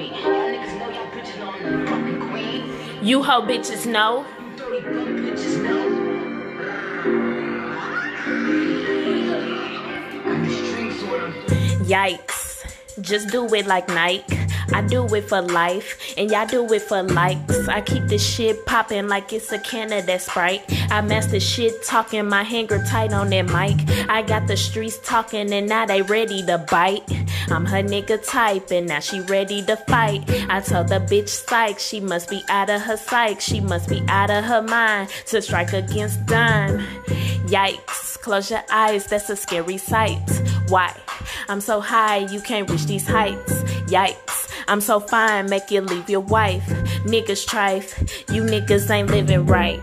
me. Y'all bitches. You hoe bitches know. Yikes. Just do it like Nike. I do it for life, and y'all do it for likes. I keep this shit popping like it's a Canada Sprite. I master shit talking, my hanger tight on that mic. I got the streets talking, and now they ready to bite. I'm her nigga type, and now she ready to fight. I told the bitch psych, she must be out of her psych. She must be out of her mind to strike against dime. Yikes, close your eyes, that's a scary sight. Why? I'm so high, you can't reach these heights. Yikes, I'm so fine, make you leave your wife. Niggas trife, you niggas ain't living right.